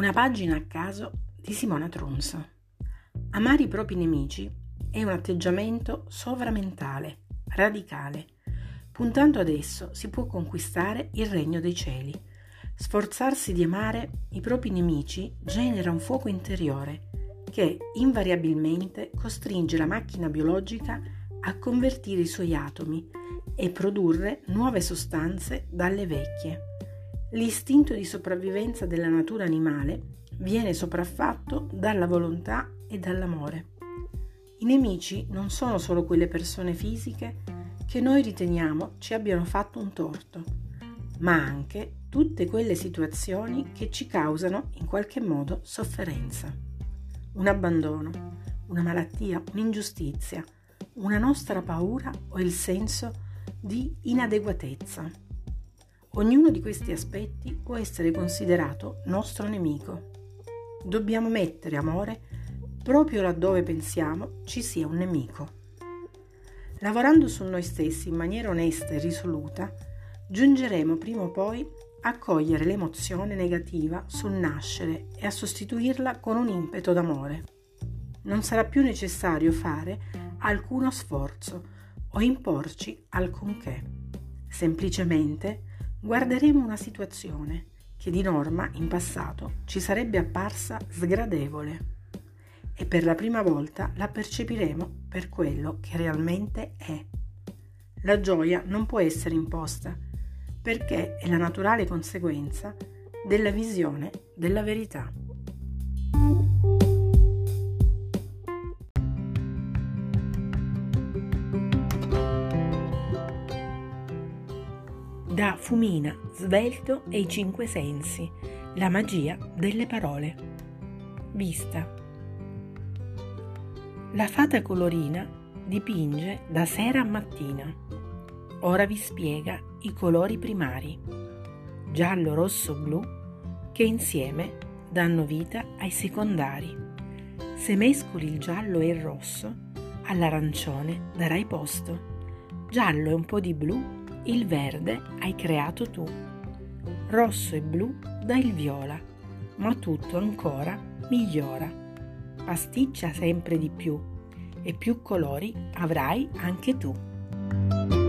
Una pagina a caso di Simona Tronzo. Amare i propri nemici è un atteggiamento sovramentale, radicale. Puntando ad esso si può conquistare il regno dei cieli. Sforzarsi di amare i propri nemici genera un fuoco interiore che invariabilmente costringe la macchina biologica a convertire i suoi atomi e produrre nuove sostanze dalle vecchie. L'istinto di sopravvivenza della natura animale viene sopraffatto dalla volontà e dall'amore. I nemici non sono solo quelle persone fisiche che noi riteniamo ci abbiano fatto un torto, ma anche tutte quelle situazioni che ci causano in qualche modo sofferenza. Un abbandono, una malattia, un'ingiustizia, una nostra paura o il senso di inadeguatezza. Ognuno di questi aspetti può essere considerato nostro nemico. Dobbiamo mettere amore proprio laddove pensiamo ci sia un nemico. Lavorando su noi stessi in maniera onesta e risoluta, giungeremo prima o poi a cogliere l'emozione negativa sul nascere e a sostituirla con un impeto d'amore. Non sarà più necessario fare alcuno sforzo o imporci alcunché. Semplicemente guarderemo una situazione che di norma in passato ci sarebbe apparsa sgradevole e per la prima volta la percepiremo per quello che realmente è. La gioia non può essere imposta perché è la naturale conseguenza della visione della verità. Da Fumina, Svelto e i Cinque Sensi, la magia delle parole. Vista. La fata colorina dipinge da sera a mattina. Ora vi spiega i colori primari, giallo, rosso, blu, che insieme danno vita ai secondari. Se mescoli il giallo e il rosso, all'arancione darai posto. Giallo e un po' di blu il verde hai creato tu, rosso e blu dà il viola, ma tutto ancora migliora. Pasticcia sempre di più e più colori avrai anche tu.